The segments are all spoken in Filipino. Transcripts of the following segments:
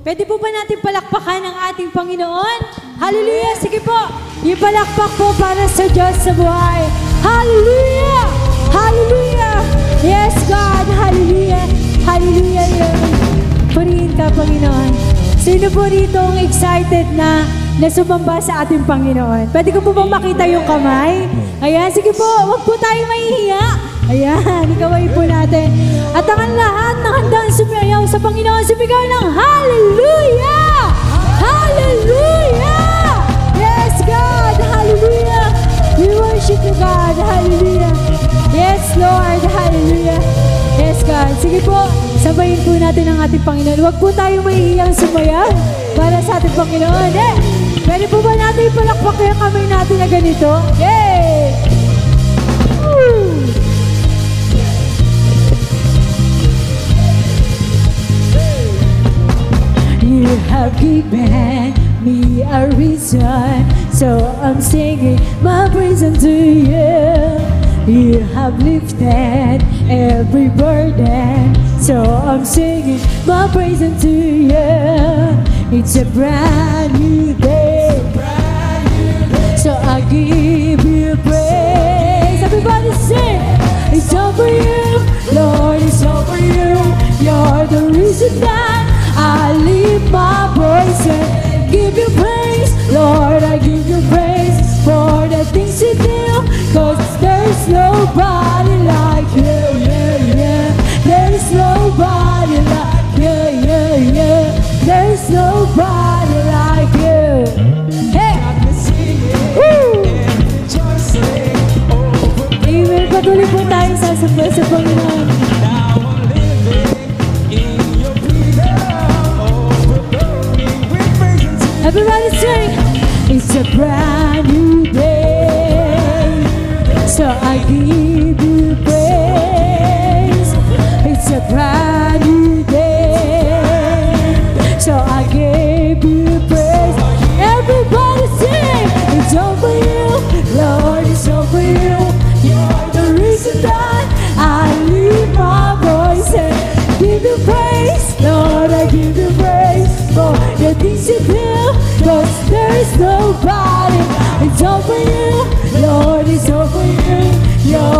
Pwede po ba natin palakpakan ang ating Panginoon? Hallelujah! Sige po! Ipalakpak po para sa Diyos sa buhay. Hallelujah! Hallelujah! Yes, God! Hallelujah! Hallelujah! Purihin ka, Panginoon. Sino po rito ang excited na na sumamba sa ating Panginoon? Pwede ko po bang makita yung kamay? Ayan, sige po. Huwag po tayo mahihiya. Ayan, ikaway po natin. At ang lahat ng handang sumayaw sa Panginoon, sumigaw ng Hallelujah! Hallelujah! Yes, God! Hallelujah! We worship you, God! Hallelujah! Yes, Lord! Hallelujah! Yes, God. Sige po, sabayin po natin ang ating Panginoon. Huwag po tayong mahihiyang sumayaw para sa ating Panginoon. Eh, pwede po ba natin ipalakpak yung kamay natin na ganito? Yay! You have given me a reason, so I'm singing my praise unto you. You have lifted every burden, so I'm singing my praise unto you. It's a brand new day, so I give you praise. Everybody sing, it's all for you, Lord, it's all for you. You're the reason that I lift my voice and give you praise, Lord. I give you praise for the things you do, cause there's nobody like you, yeah, yeah. There's nobody like you, yeah, yeah. There's nobody like you. Hey! It's a brand new day. So I give you praise. It's a brand There's nobody. It's for you. Lord, it's for you. You're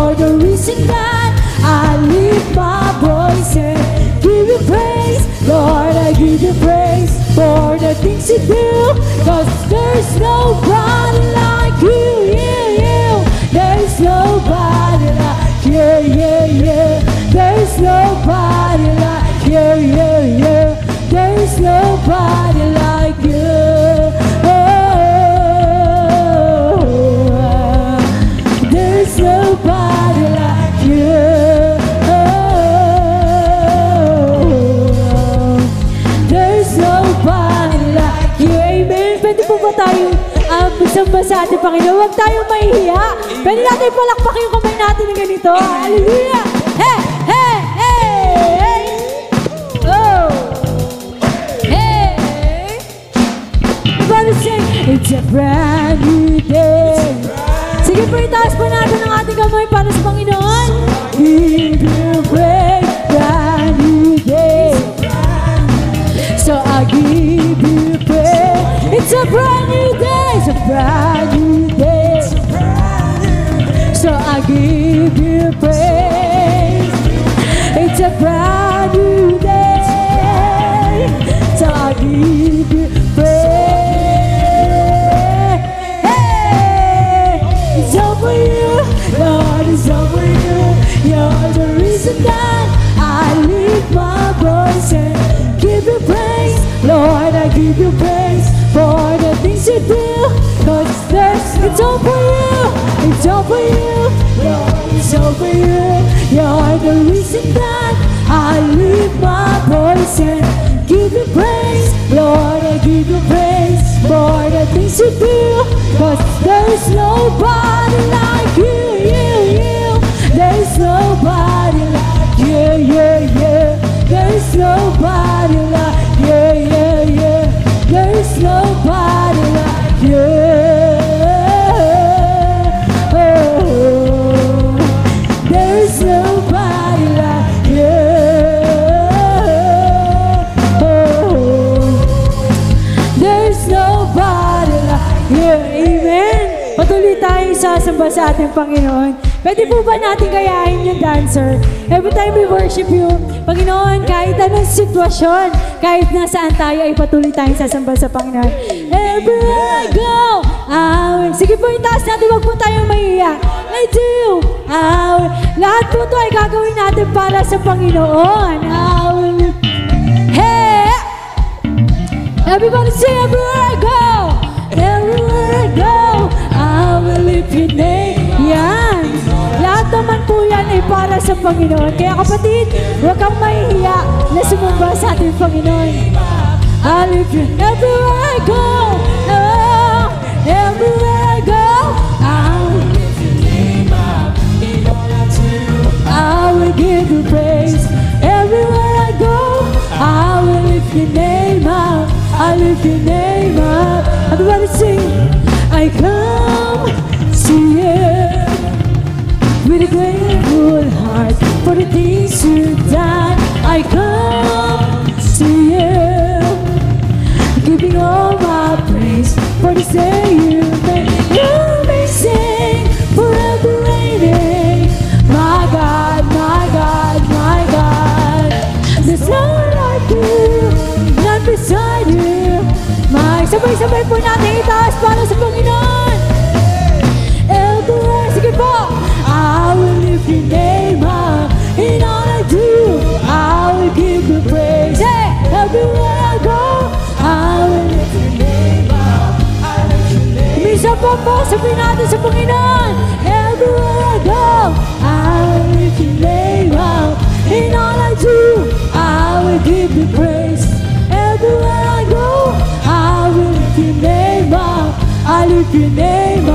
samba sa ating Panginoon? Huwag tayong mahihiya. Pwede natin palakpak yung kamay natin ng ganito. Hallelujah! Hey! Hey! Hey! Hey! Oh! Hey! Everybody sing, it's a brand new day. Sige po, itaas po natin ang ating kamay para sa Panginoon. Give you praise, brand new day. So I give you praise. It's a brand new day. It's a brand give you praise. It's a brand new day. So I give you praise. Hey, it's all for you, Lord. It's all for you. You're the reason that I lift my voice and give you praise, Lord. I give you praise for the things you do. Cause there's, it's all for you. It's all for you. For you. You're the reason that I lift my and give you praise. Lord, I give you praise for the things you do. Cause there's nobody like Pwede po ba natin kayahin yung dancer? Every time we worship you, Panginoon, kahit anong sitwasyon, kahit nasaan tayo, ay patuloy tayong sasamba sa Panginoon. Everywhere I go, will. Sige po, itaas natin, wag po tayong mahiya. I do, will. Lahat po ito ay gagawin natin para sa Panginoon. Will. Hey! Everybody say everywhere I go, everywhere I go, I will lift your name. Yan. Naman po yan ay para sa Panginoon. Kaya kapatid, huwag kang mahihiya na sumamba sa ating Panginoon. I lift you everywhere I go. Oh, everywhere I go, I will give you praise. Everywhere I go, I will name up. I name up. Everybody sing. I come to you with a grateful heart for the things you've done. I come to you, giving all my praise for the day you made. You may sing forever reigning. My God, my God, my God. There's no like you, none beside you. My sabay-sabay po natin itaas para sa sabihin natin sa Panginoon. Everywhere I go, I will lift your name. In all I do, I will give you praise. Everywhere I go, I will lift your name up. I lift your name.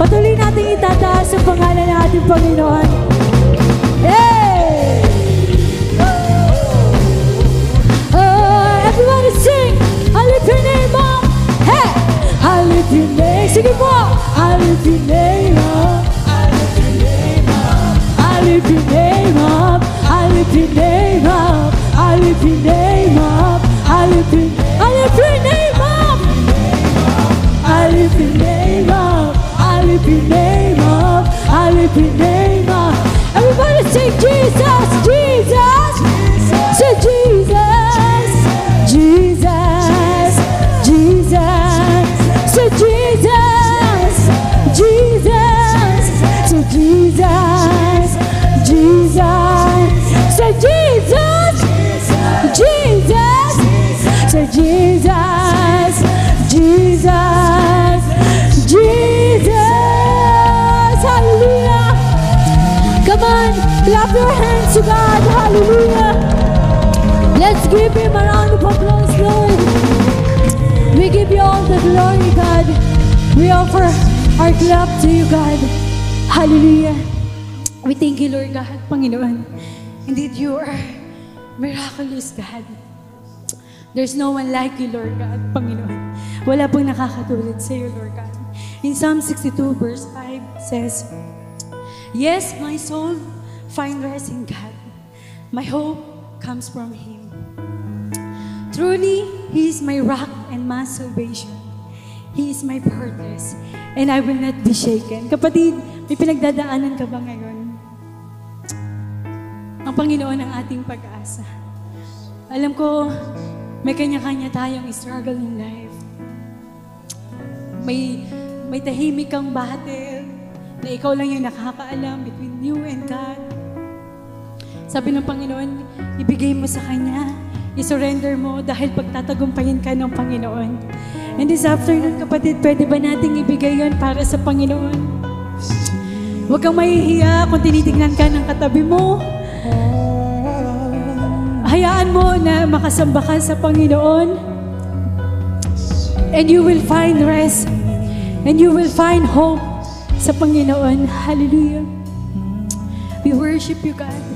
Patuloy nating itataas ang pangalan ng ating Panginoon. Hey! Oh, everybody sing! Lift your name up! Hey! Lift your name. Sige po! Lift your name up. Lift your name up. Lift your name up. Lift your name up. Lift your name up. Lift your, I lift your name up. Lift your name up. Lift your name up. I lift your name up. Everybody sing Jesus. Hands to God. Hallelujah. Let's give Him a round of applause, Lord. We give you all the glory, God. We offer our clap to you, God. Hallelujah. We thank you, Lord God, Panginoon. Indeed, you are miraculous, God. There's no one like you, Lord God, Panginoon. Wala pong nakakatulad sa iyo, Lord God. In Psalm 62 verse 5 says, Yes, my soul find rest in God. My hope comes from Him. Truly, He is my rock and my salvation. He is my fortress, and I will not be shaken. Kapatid, may pinagdadaanan ka ba ngayon? Ang Panginoon ang ating pag-asa. Alam ko, may kanya-kanya tayong struggle in life. May, may tahimik kang battle na ikaw lang yung nakakaalam between you and God. Sabi ng Panginoon, ibigay mo sa Kanya, isurrender mo dahil pagtatagumpayin ka ng Panginoon. And this afternoon, kapatid, pwede ba nating ibigay yon para sa Panginoon? Huwag kang mahihiya kung tinitingnan ka ng katabi mo. Hayaan mo na makasamba ka sa Panginoon. And you will find rest. And you will find hope sa Panginoon. Hallelujah. We worship you, God.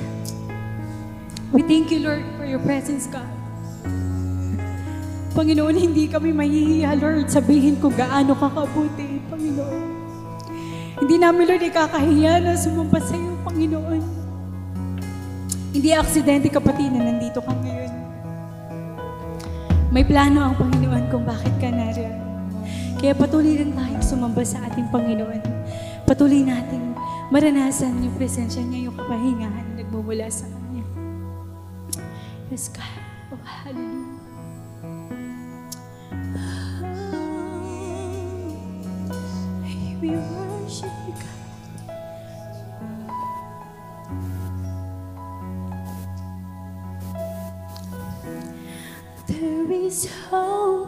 We thank you, Lord, for your presence, God. Panginoon, hindi kami mahihiya, Lord, sabihin ko gaano kakabuti, Panginoon. Hindi namin, Lord, ikakahiya na sumumpa sa iyo, Panginoon. Hindi aksidente, kapatid, na nandito ka ngayon. May plano ang Panginoon kung bakit ka nariyan. Kaya patuloy rin tayong sumamba sa ating Panginoon. Patuloy natin maranasan yung presensya niya, yung kapahingahan na nagmumula sa atin. this Oh, hallelujah. We worship God. There is hope.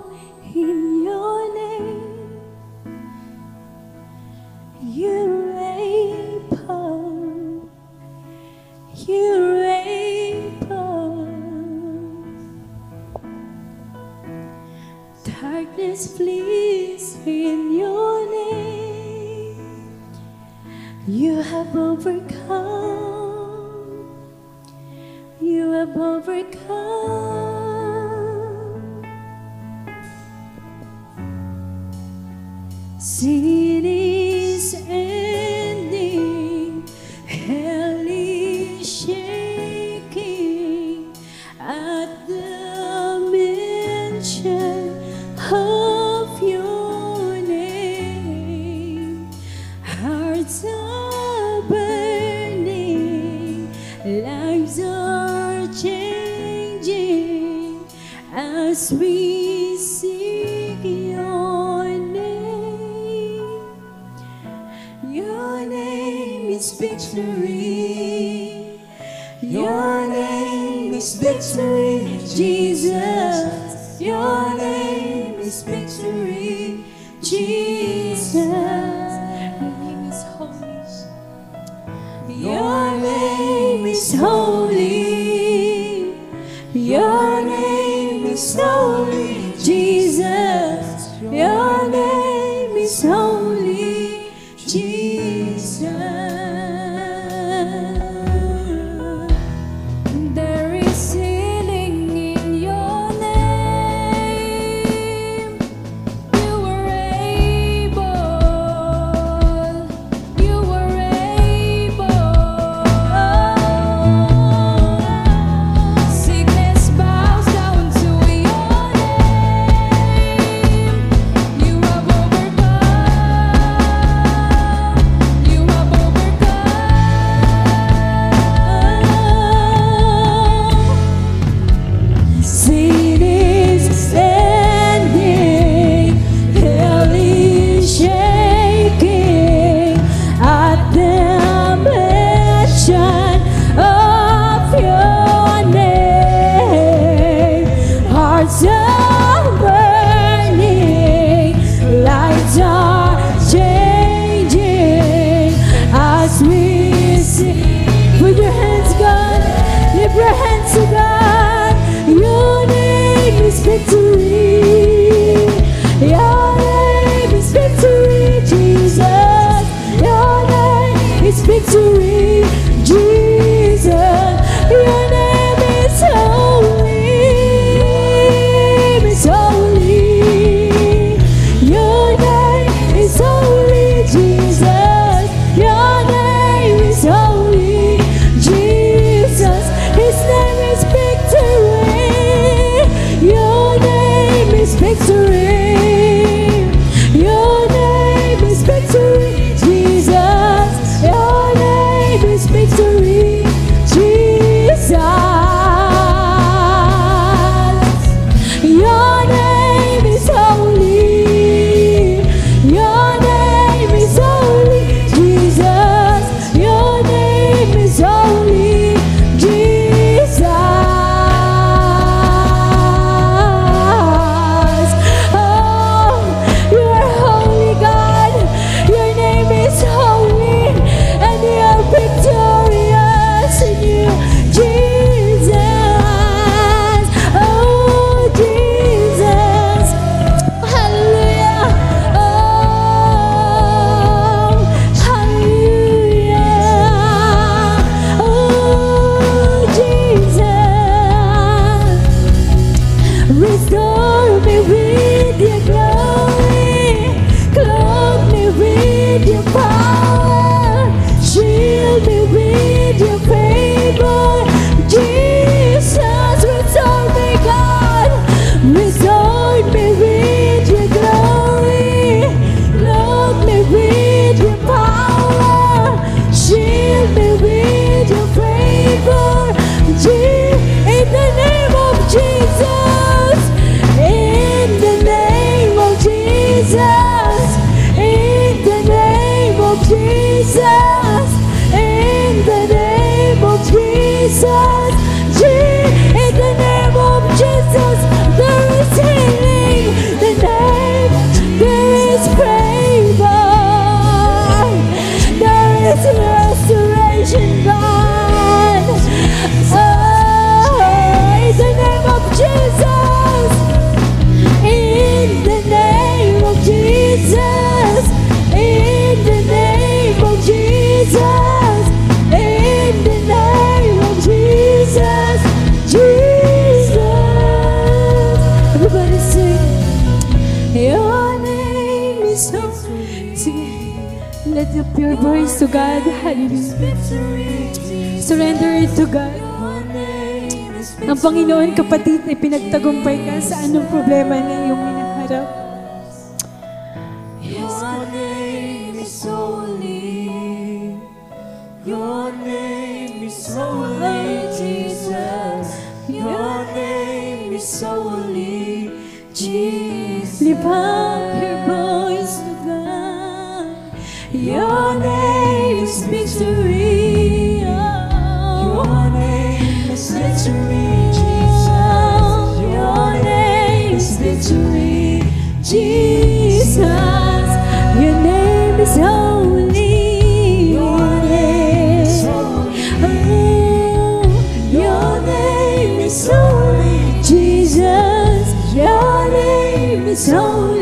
Jesus. Lift up your voice to God. Your name is victory. Your name is victory. Jesus. Your name speaks to me, Jesus. so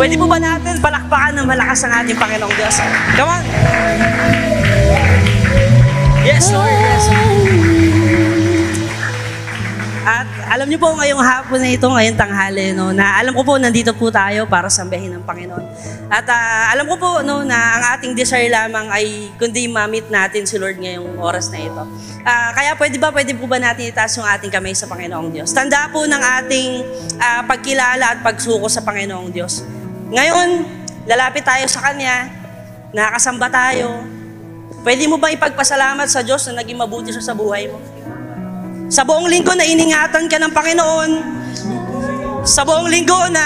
Pwede po ba natin palakpakan ng malakas ang ating Panginoong Diyos? Come on. Yes, Lord. Yes, At alam niyo po ngayong hapon na ito, ngayong tanghali, no, na alam ko po nandito po tayo para sambahin ng Panginoon. At ah, alam ko po no, na ang ating desire lamang ay kundi ma-meet natin si Lord ngayong oras na ito. Ah, kaya pwede ba, pwede po ba natin itaas yung ating kamay sa Panginoong Diyos? Tanda po ng ating ah, pagkilala at pagsuko sa Panginoong Diyos. Ngayon, lalapit tayo sa Kanya, nakakasamba tayo. Pwede mo ba ipagpasalamat sa Diyos na naging mabuti siya sa buhay mo? Sa buong linggo na iningatan ka ng Panginoon, sa buong linggo na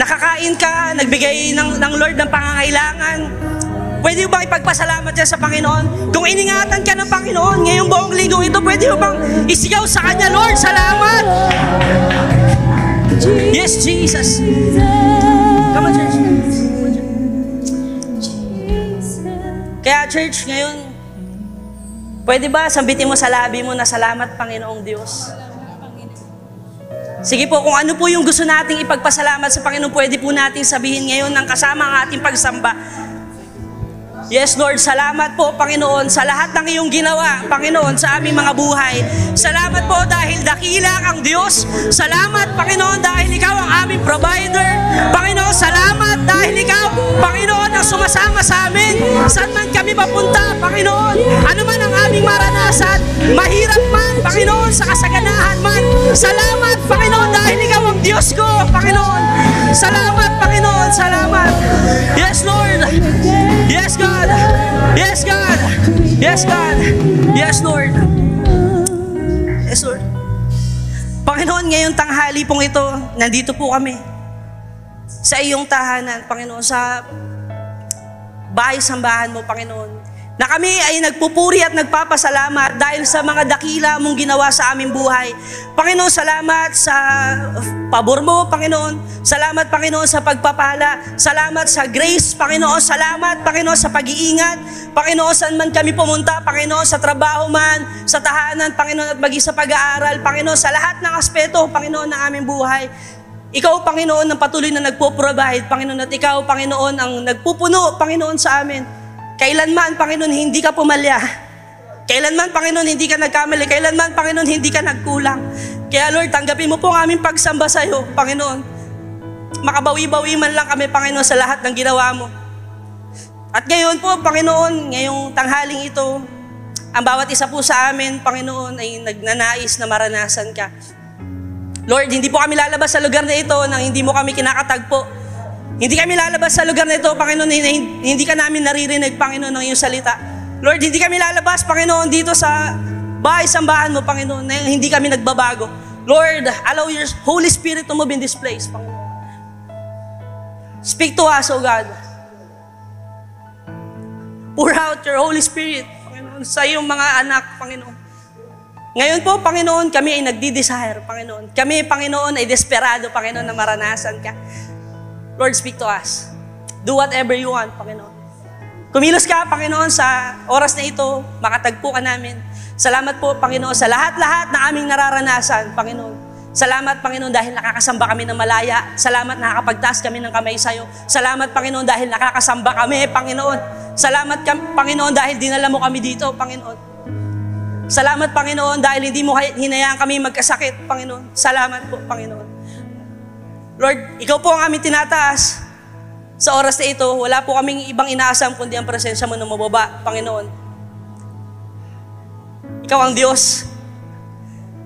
nakakain ka, nagbigay ng, ng Lord ng pangangailangan, pwede mo ba ipagpasalamat yan sa Panginoon? Kung iningatan ka ng Panginoon ngayong buong linggo ito, pwede mo bang isigaw sa Kanya, Lord, salamat! Yes, Jesus. Come on, church. Kaya church, ngayon, pwede ba sambitin mo sa labi mo na salamat Panginoong Diyos? Sige po, kung ano po yung gusto nating ipagpasalamat sa Panginoon, pwede po natin sabihin ngayon ng kasama ang ating pagsamba. Yes, Lord, salamat po, Panginoon, sa lahat ng iyong ginawa, Panginoon, sa aming mga buhay. Salamat po dahil dakila ang Diyos. Salamat, Panginoon, dahil Ikaw ang aming provider. Panginoon, salamat dahil Ikaw, Panginoon, ang sumasama sa amin. Saan man kami papunta, Panginoon. Ano man ang aming maranasan, mahirap man, Panginoon, sa kasaganahan man. Salamat, Panginoon, dahil Ikaw ang Diyos ko, Panginoon. Salamat, Panginoon, salamat. Yes, Lord. Yes, God. Yes, God. Yes, God. Yes, Lord. Yes, Lord. Panginoon, ngayong tanghali pong ito, nandito po kami sa iyong tahanan, Panginoon, sa bahay-sambahan mo, Panginoon, na kami ay nagpupuri at nagpapasalamat dahil sa mga dakila mong ginawa sa aming buhay. Panginoon, salamat sa pabor mo, Panginoon. Salamat, Panginoon, sa pagpapala. Salamat sa grace, Panginoon. Salamat, Panginoon, sa pag-iingat. Panginoon, saan man kami pumunta, Panginoon, sa trabaho man, sa tahanan, Panginoon, at maging sa pag-aaral, Panginoon, sa lahat ng aspeto, Panginoon, ng aming buhay. Ikaw, Panginoon, ang patuloy na nagpo-provide, Panginoon, at Ikaw, Panginoon, ang nagpupuno, Panginoon, sa amin. Kailanman, Panginoon, hindi ka pumalya. Kailanman, Panginoon, hindi ka nagkamali. Kailanman, Panginoon, hindi ka nagkulang. Kaya, Lord, tanggapin mo po ang aming pagsamba sa iyo, Panginoon. Makabawi-bawi man lang kami, Panginoon, sa lahat ng ginawa mo. At ngayon po, Panginoon, ngayong tanghaling ito, ang bawat isa po sa amin, Panginoon, ay nagnanais na maranasan ka. Lord, hindi po kami lalabas sa lugar na ito nang hindi mo kami kinakatagpo. Hindi kami lalabas sa lugar na ito, Panginoon, na hindi ka namin naririnig, Panginoon, ng iyong salita. Lord, hindi kami lalabas, Panginoon, dito sa bahay sambahan mo, Panginoon, na hindi kami nagbabago. Lord, allow your Holy Spirit to move in this place, Panginoon. Speak to us, O God. Pour out your Holy Spirit, Panginoon, sa iyong mga anak, Panginoon. Ngayon po, Panginoon, kami ay nagdi-desire, Panginoon. Kami, Panginoon, ay desperado, Panginoon, na maranasan ka. Lord, speak to us. Do whatever you want, Panginoon. Kumilos ka, Panginoon, sa oras na ito, makatagpo ka namin. Salamat po, Panginoon, sa lahat-lahat na aming nararanasan, Panginoon. Salamat, Panginoon, dahil nakakasamba kami ng malaya. Salamat nakakapagtaas kami ng kamay sa iyo. Salamat, Panginoon, dahil nakakasamba kami, Panginoon. Salamat, Panginoon, dahil dinala mo kami dito, Panginoon. Salamat, Panginoon, dahil hindi mo hinayaan kami magkasakit, Panginoon. Salamat po, Panginoon. Lord, ikaw po ang aming tinataas. Sa oras na ito, wala po kaming ibang inaasam kundi ang presensya mo na mababa, Panginoon. Ikaw ang Diyos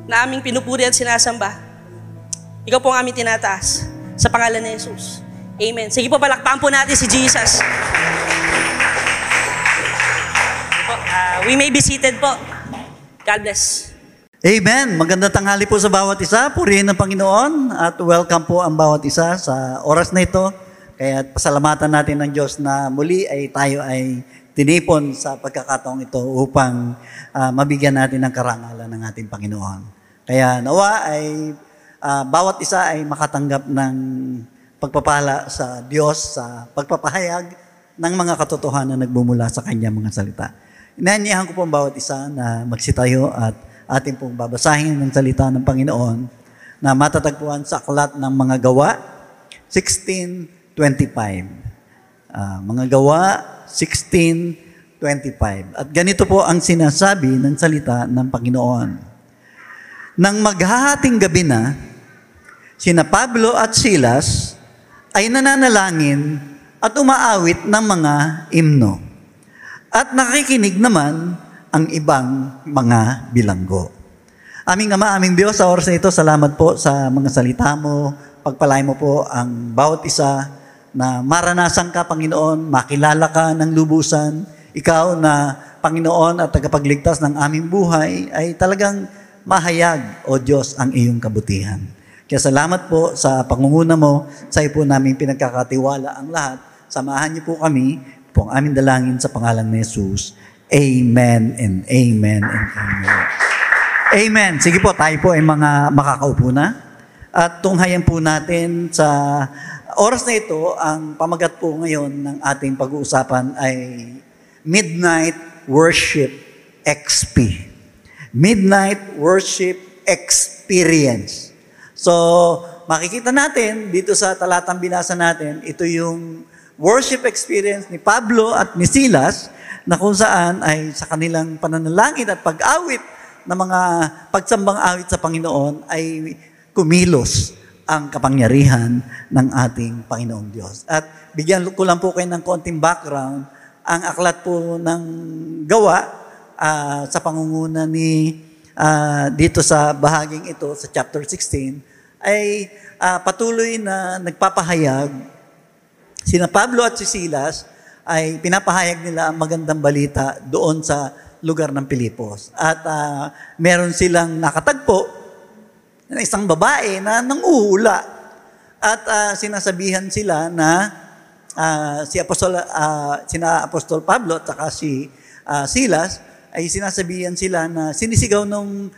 na aming pinupuri at sinasamba. Ikaw po ang aming tinataas. Sa pangalan ni Jesus. Amen. Sige po, palakpakan po natin si Jesus. Uh, we may be seated po. God bless. Amen. Maganda tanghali po sa bawat isa. Purihin ng Panginoon at welcome po ang bawat isa sa oras na ito. Kaya pasalamatan natin ng Diyos na muli ay tayo ay tinipon sa pagkakataong ito upang uh, mabigyan natin ng karangalan ng ating Panginoon. Kaya nawa ay uh, bawat isa ay makatanggap ng pagpapala sa Diyos sa pagpapahayag ng mga katotohanan na nagbumula sa kanya mga salita. Inanyahan ko po ang bawat isa na magsitayo at ating pong babasahin ng salita ng Panginoon na matatagpuan sa aklat ng mga gawa 16.25. Ah, mga gawa 16.25. At ganito po ang sinasabi ng salita ng Panginoon. Nang maghahating gabi na, sina Pablo at Silas ay nananalangin at umaawit ng mga imno. At nakikinig naman ang ibang mga bilanggo. Aming Ama, aming Diyos, sa oras na ito, salamat po sa mga salita mo. Pagpalay mo po ang bawat isa na maranasan ka, Panginoon, makilala ka ng lubusan. Ikaw na Panginoon at tagapagligtas ng aming buhay ay talagang mahayag, O Diyos, ang iyong kabutihan. Kaya salamat po sa pangunguna mo, sa iyo po namin pinagkakatiwala ang lahat. Samahan niyo po kami, po ang aming dalangin sa pangalan ni Jesus. Amen and amen and amen. Amen. Sige po, tayo po ay mga makakaupo na. At tunghayan po natin sa oras na ito, ang pamagat po ngayon ng ating pag-uusapan ay Midnight Worship XP. Midnight Worship Experience. So, makikita natin dito sa talatang binasa natin, ito yung worship experience ni Pablo at ni Silas na kung saan ay sa kanilang pananalangin at pag-awit ng mga pagsambang awit sa Panginoon ay kumilos ang kapangyarihan ng ating Panginoong Diyos. At bigyan ko lang po kayo ng konting background. Ang aklat po ng gawa ah, sa pangunguna ni ah, dito sa bahaging ito, sa chapter 16, ay ah, patuloy na nagpapahayag Sina Pablo at si Silas ay pinapahayag nila ang magandang balita doon sa lugar ng Pilipos. At ah, meron silang nakatagpo na isang babae na nanguhula. At ah, sinasabihan sila na ah, si Apostol, ah, sina Apostol Pablo at saka si ah, Silas ay sinasabihan sila na sinisigaw ng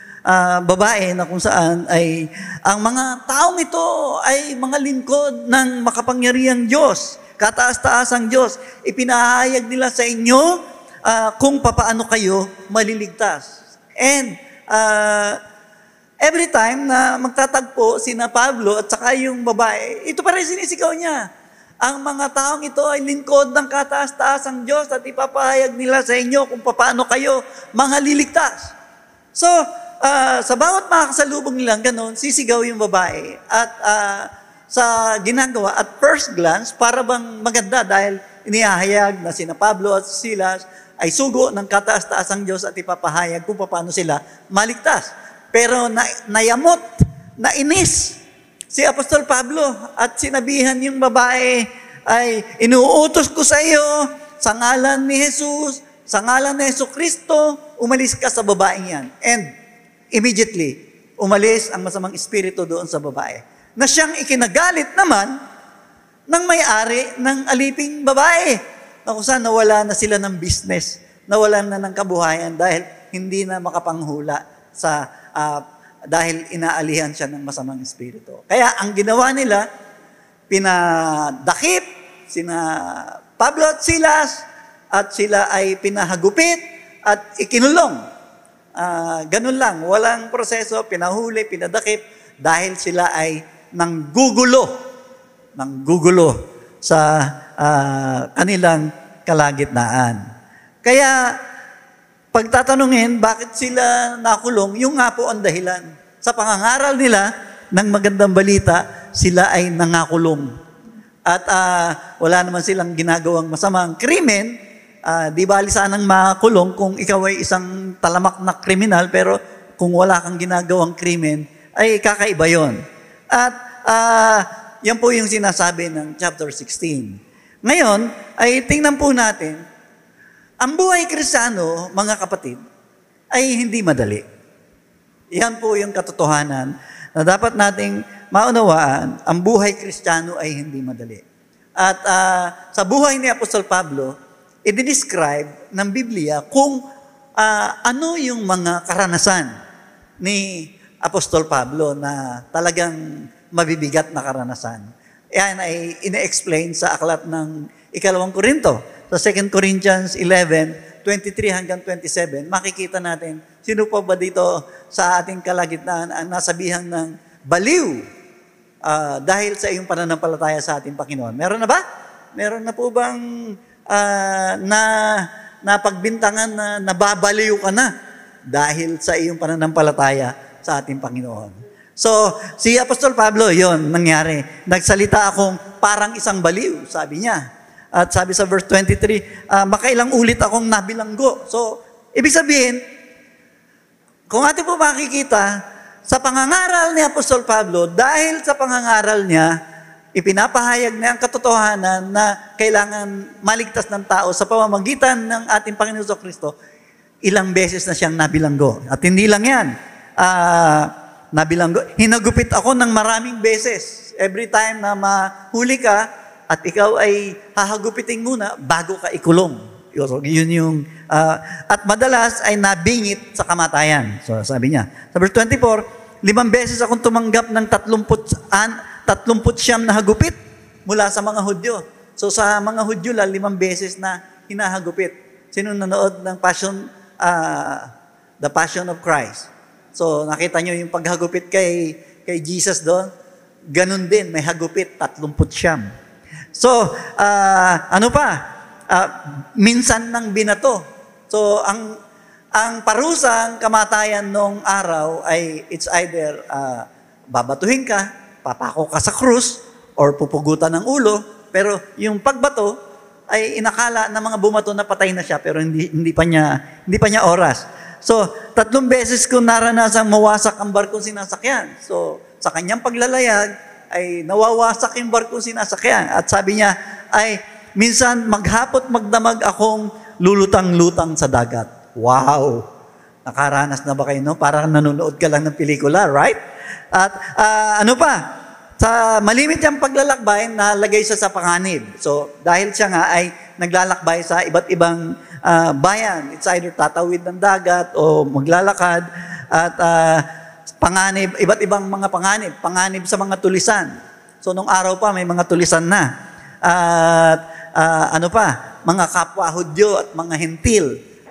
babae na kung saan ay ang mga taong ito ay mga lingkod ng makapangyarihang Diyos, kataas-taasang Diyos. Ipinahayag nila sa inyo ah, kung papaano kayo maliligtas. And ah, every time na magtatagpo sina Pablo at saka yung babae, ito pa rin sinisigaw niya. Ang mga taong ito ay lingkod ng kataas-taasang Diyos at ipapahayag nila sa inyo kung paano kayo mga liligtas. So, ah, sa bawat makakasalubong nilang ganon, sisigaw yung babae. At ah, sa ginagawa, at first glance, para bang maganda dahil inihahayag na sina Pablo at Silas ay sugo ng kataas-taasang Diyos at ipapahayag kung paano sila maligtas. Pero na, nayamot, nainis si Apostol Pablo at sinabihan yung babae ay inuutos ko sa iyo sa ngalan ni Jesus, sa ngalan ni Yesu Kristo, umalis ka sa babaeng yan. And immediately, umalis ang masamang espiritu doon sa babae. Na siyang ikinagalit naman ng may-ari ng aliping babae. Na kung saan nawala na sila ng business, nawala na ng kabuhayan dahil hindi na makapanghula sa ah, dahil inaalihan siya ng masamang espiritu. Kaya ang ginawa nila, pinadakip sina Pablo at Silas at sila ay pinahagupit at ikinulong. Ah, ganun lang, walang proseso, pinahuli, pinadakip dahil sila ay nanggugulo, nanggugulo sa ah, kanilang kalagitnaan. Kaya pagtatanungin bakit sila nakulong, yung nga po ang dahilan. Sa pangangaral nila ng magandang balita, sila ay nangakulong. At ah, wala naman silang ginagawang masamang krimen, ah, di bali sanang makulong kung ikaw ay isang talamak na kriminal, pero kung wala kang ginagawang krimen, ay kakaiba yon. At ah, yan po yung sinasabi ng chapter 16. Ngayon, ay tingnan po natin, ang buhay kristyano, mga kapatid, ay hindi madali. Yan po yung katotohanan na dapat nating maunawaan, ang buhay kristyano ay hindi madali. At ah, sa buhay ni Apostol Pablo, i-describe ng Biblia kung ah, ano yung mga karanasan ni Apostol Pablo na talagang mabibigat na karanasan. Yan ay ine-explain sa aklat ng ikalawang Korinto. Sa 2 Corinthians 11, 23 hanggang 27, makikita natin sino pa ba dito sa ating kalagitnaan ang nasabihan ng baliw ah, dahil sa iyong pananampalataya sa ating Panginoon. Meron na ba? Meron na po bang ah, na napagbintangan na nababaliw ka na dahil sa iyong pananampalataya sa ating Panginoon? So, si Apostol Pablo, yon nangyari. Nagsalita akong parang isang baliw, sabi niya. At sabi sa verse 23, ah, makailang ulit akong nabilanggo. So, ibig sabihin, kung atin po makikita, sa pangangaral ni Apostol Pablo, dahil sa pangangaral niya, ipinapahayag niya ang katotohanan na kailangan maligtas ng tao sa pamamagitan ng ating Panginoon Kristo, ilang beses na siyang nabilanggo. At hindi lang yan. Ah, nabilanggo. Hinagupit ako ng maraming beses. Every time na mahuli ka at ikaw ay hahagupitin muna bago ka ikulong. Yun yung, ah, at madalas ay nabingit sa kamatayan. So, sabi niya. Sa verse 24, limang beses akong tumanggap ng 30, an, 30 siyam na hagupit mula sa mga Hudyo. So, sa mga Hudyo lang, limang beses na hinahagupit. Sino nanood ng Passion, ah, The Passion of Christ? So, nakita nyo yung paghagupit kay, kay Jesus doon? Ganun din, may hagupit, 30 siyam. So, ah, ano pa? Ah, minsan nang binato. So, ang ang parusang kamatayan nung araw ay it's either ah, babatuhin ka, papako ka sa krus, or pupugutan ng ulo, pero yung pagbato ay inakala ng mga bumato na patay na siya pero hindi hindi pa niya hindi pa niya oras. So, tatlong beses ko naranasang mawasak ang barkong sinasakyan. So, sa kanyang paglalayag ay nawawasak yung barkong sinasakyan. At sabi niya ay minsan maghapot magdamag akong lulutang-lutang sa dagat. Wow! Nakaranas na ba kayo, no? Parang nanonood ka lang ng pelikula, right? At ah, ano pa? Sa malimit yung paglalakbay, nalagay siya sa panganib. So, dahil siya nga ay naglalakbay sa iba't ibang ah, bayan, it's either tatawid ng dagat o maglalakad at ah, panganib, iba't ibang mga panganib, panganib sa mga tulisan. So, nung araw pa, may mga tulisan na. At ah, ano pa, mga kapwa Hudyo at mga Hentil.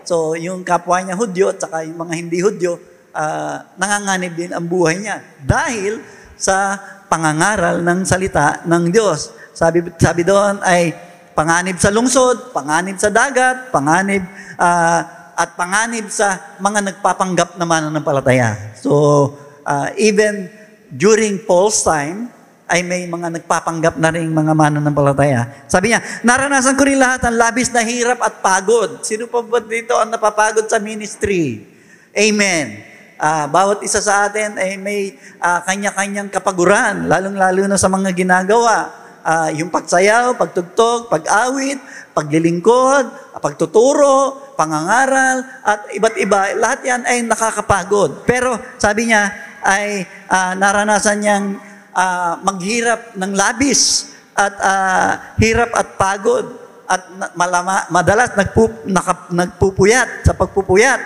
So, yung kapwa niya Hudyo at saka yung mga hindi Hudyo, ah, nanganganib din ang buhay niya. Dahil sa pangangaral ng salita ng Diyos. Sabi, sabi doon ay panganib sa lungsod, panganib sa dagat, panganib ah, at panganib sa mga nagpapanggap na mananampalataya. So, ah, even during Paul's time, ay may mga nagpapanggap na rin mga mananampalataya. Sabi niya, naranasan ko rin lahat ang labis na hirap at pagod. Sino pa ba dito ang napapagod sa ministry? Amen. Ah, bawat isa sa atin ay may ah, kanya-kanyang kapaguran, lalong-lalo na sa mga ginagawa. Ah, yung pagsayaw, pagtugtog, pag-awit, paglilingkod, pagtuturo, pangangaral, at iba't iba. Lahat yan ay nakakapagod. Pero sabi niya ay ah, naranasan niyang ah, maghirap ng labis at ah, hirap at pagod at malama, madalas nagpu, naka- nagpupuyat sa pagpupuyat.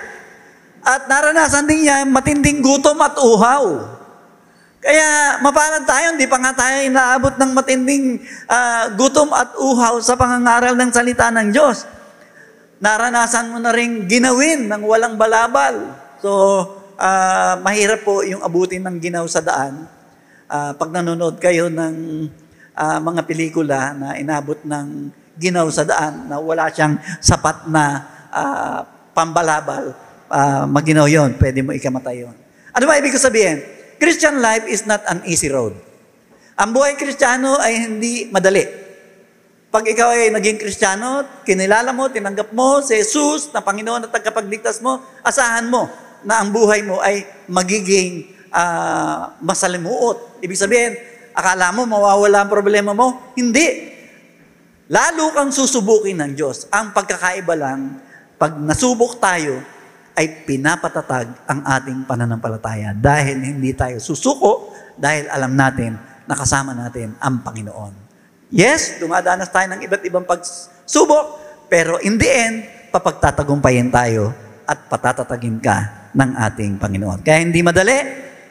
At naranasan din niya matinding gutom at uhaw. Kaya mapalad tayo, hindi pa nga tayo inaabot ng matinding ah, gutom at uhaw sa pangangaral ng salita ng Diyos. Naranasan mo na rin ginawin ng walang balabal. So, ah, mahirap po yung abutin ng ginaw sa daan. Ah, pag nanonood kayo ng ah, mga pelikula na inabot ng ginaw sa daan na wala siyang sapat na ah, pambalabal, ah, maginaw yon, pwede mo ikamatay yon. Ano ba ibig ko sabihin? Christian life is not an easy road. Ang buhay kristyano ay hindi madali. Pag ikaw ay naging kristyano, kinilala mo, tinanggap mo si Jesus na Panginoon at tagapagligtas mo, asahan mo na ang buhay mo ay magiging ah, masalimuot. Ibig sabihin, akala mo mawawala ang problema mo? Hindi. Lalo kang susubukin ng Diyos. Ang pagkakaiba lang, pag nasubok tayo, ay pinapatatag ang ating pananampalataya dahil hindi tayo susuko dahil alam natin na kasama natin ang Panginoon. Yes, dumadanas tayo ng iba't ibang pagsubok, pero in the end, papagtatagumpayin tayo at patatatagin ka ng ating Panginoon. Kaya hindi madali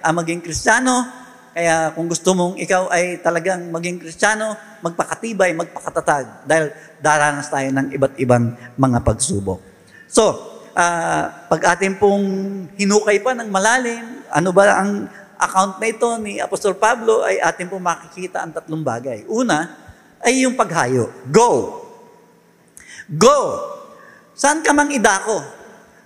ang maging Kristiyano, Kaya kung gusto mong ikaw ay talagang maging kristyano, magpakatibay, magpakatatag dahil daranas tayo ng iba't ibang mga pagsubok. So, ah, pag atin pong hinukay pa ng malalim, ano ba ang account na ito ni Apostol Pablo ay atin pong makikita ang tatlong bagay. Una ay yung paghayo. Go! Go! Saan ka mang idako?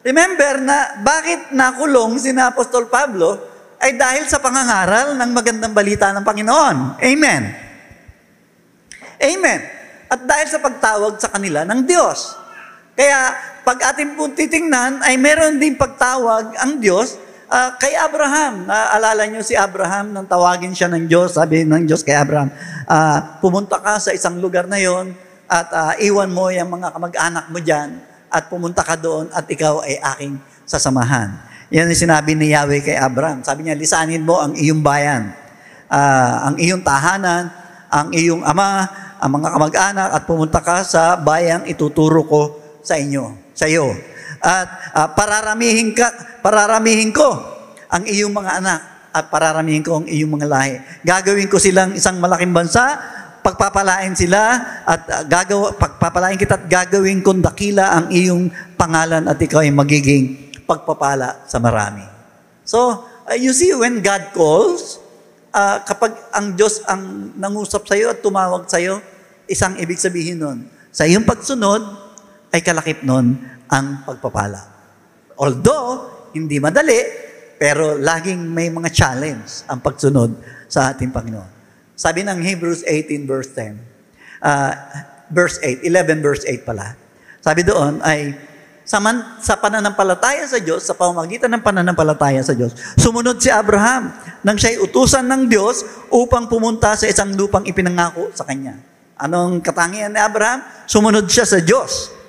Remember na bakit nakulong si na Apostol Pablo ay dahil sa pangangaral ng magandang balita ng Panginoon. Amen. Amen. At dahil sa pagtawag sa kanila ng Diyos. Kaya pag ating po titingnan ay meron din pagtawag ang Diyos ah, kay Abraham. Naalala niyo si Abraham nang tawagin siya ng Diyos, sabi ng Diyos kay Abraham, ah, pumunta ka sa isang lugar na yon at ah, iwan mo yung mga kamag-anak mo dyan at pumunta ka doon at ikaw ay aking sasamahan. Yan ang sinabi ni Yahweh kay Abraham. Sabi niya, lisanin mo ang iyong bayan, ah, ang iyong tahanan, ang iyong ama, ang mga kamag-anak at pumunta ka sa bayang ituturo ko sa inyo, sa iyo. At ah, pararamihin ka, pararamihin ko ang iyong mga anak at pararamihin ko ang iyong mga lahi. Gagawin ko silang isang malaking bansa, pagpapalain sila at ah, gagawa, pagpapalain kita at gagawin kong dakila ang iyong pangalan at ikaw ay magiging pagpapala sa marami. So, uh, you see, when God calls, uh, kapag ang Diyos ang nangusap sa iyo at tumawag sa iyo, isang ibig sabihin nun, sa iyong pagsunod, ay kalakip nun ang pagpapala. Although, hindi madali, pero laging may mga challenge ang pagsunod sa ating Panginoon. Sabi ng Hebrews 18 verse 10, uh, verse 8, 11 verse 8 pala. Sabi doon ay, sa, man, sa pananampalataya sa Diyos, sa pamamagitan ng pananampalataya sa Diyos, sumunod si Abraham nang siya'y utusan ng Diyos upang pumunta sa isang lupang ipinangako sa kanya. Anong katangian ni Abraham? Sumunod siya sa Diyos.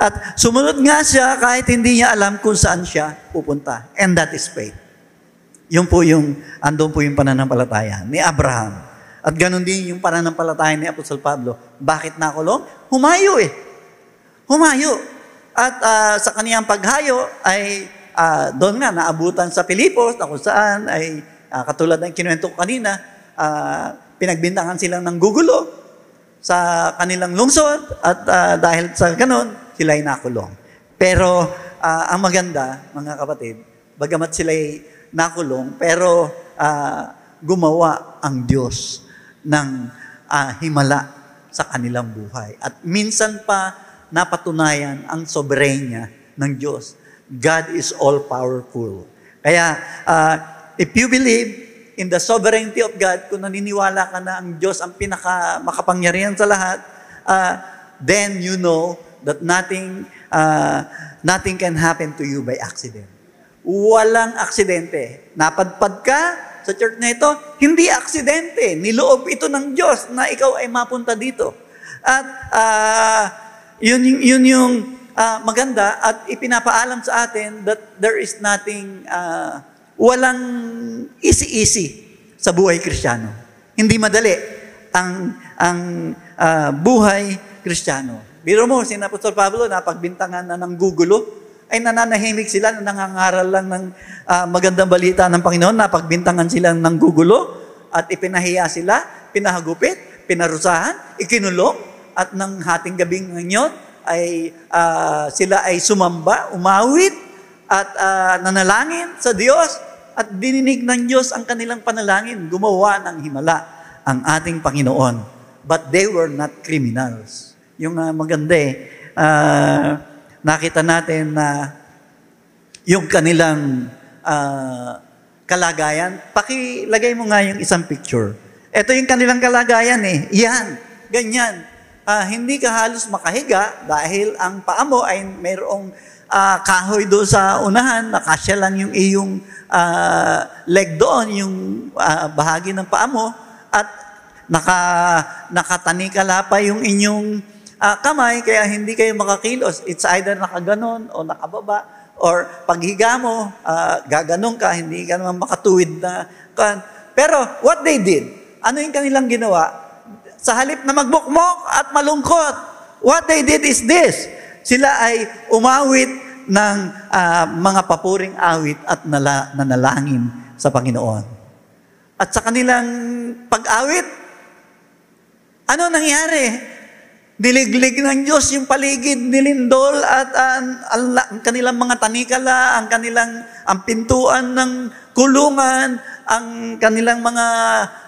At sumunod nga siya kahit hindi niya alam kung saan siya pupunta. And that is faith. Yun po yung, andun po yung pananampalataya ni Abraham. At ganun din yung pananampalataya ni Apostol Pablo. Bakit nakulong? Humayo eh. Humayo. At ah, sa kaniyang paghayo ay ah, doon nga naabutan sa Pilipos na kung saan ay ah, katulad ng kinuwento ko kanina, ah, pinagbintangan silang ng gugulo sa kanilang lungsod at ah, dahil sa ganon, sila ay nakulong. Pero ah, ang maganda, mga kapatid, bagamat sila ay nakulong, pero ah, gumawa ang Diyos ng ah, himala sa kanilang buhay. At minsan pa napatunayan ang soberenya ng Diyos. God is all-powerful. Kaya, uh, if you believe in the sovereignty of God, kung naniniwala ka na ang Diyos ang pinaka makapangyarihan sa lahat, uh, then you know that nothing uh, nothing can happen to you by accident. Walang aksidente. Napadpad ka sa church na ito, hindi aksidente. Niloob ito ng Diyos na ikaw ay mapunta dito. At uh, yun, yung- yun yung ah, maganda at ipinapaalam sa atin that there is nothing, ah, walang easy-easy sa buhay kristyano. Hindi madali ang ang ah, buhay kristyano. Biro mo, si Apostol Pablo, napagbintangan na ng gugulo, ay nananahimik sila na nangangaral lang ng ah, magandang balita ng Panginoon, napagbintangan sila ng gugulo, at ipinahiya sila, pinahagupit, pinarusahan, ikinulong, at ng hating gabing ngayon ay ah, sila ay sumamba, umawit, at ah, nanalangin sa Diyos, at dininig ng Diyos ang kanilang panalangin, gumawa ng himala ang ating Panginoon. But they were not criminals. Yung ah, maganda eh, ah, nakita natin na yung kanilang ah, kalagayan, pakilagay mo nga yung isang picture. Ito yung kanilang kalagayan eh. Yan, ganyan. Ah, hindi ka halos makahiga dahil ang paa mo ay mayroong ah, kahoy doon sa unahan, nakasya lang yung iyong ah, leg doon, yung ah, bahagi ng paa mo, at naka, nakatanikala pa yung inyong ah, kamay, kaya hindi kayo makakilos. It's either nakaganon o nakababa, or paghiga mo, ah, gaganon ka, hindi ka naman makatuwid na. Pero what they did, ano yung kanilang ginawa? Sa halip na magbukmok at malungkot, what they did is this. Sila ay umawit ng ah, mga papuring awit at nala, nanalangin sa Panginoon. at sa kanilang pag-awit, ano nangyari? Niliglig ng Diyos yung paligid, nilindol at uh, ang, ang kanilang mga tanikala, ang kanilang ang pintuan ng kulungan, ang kanilang mga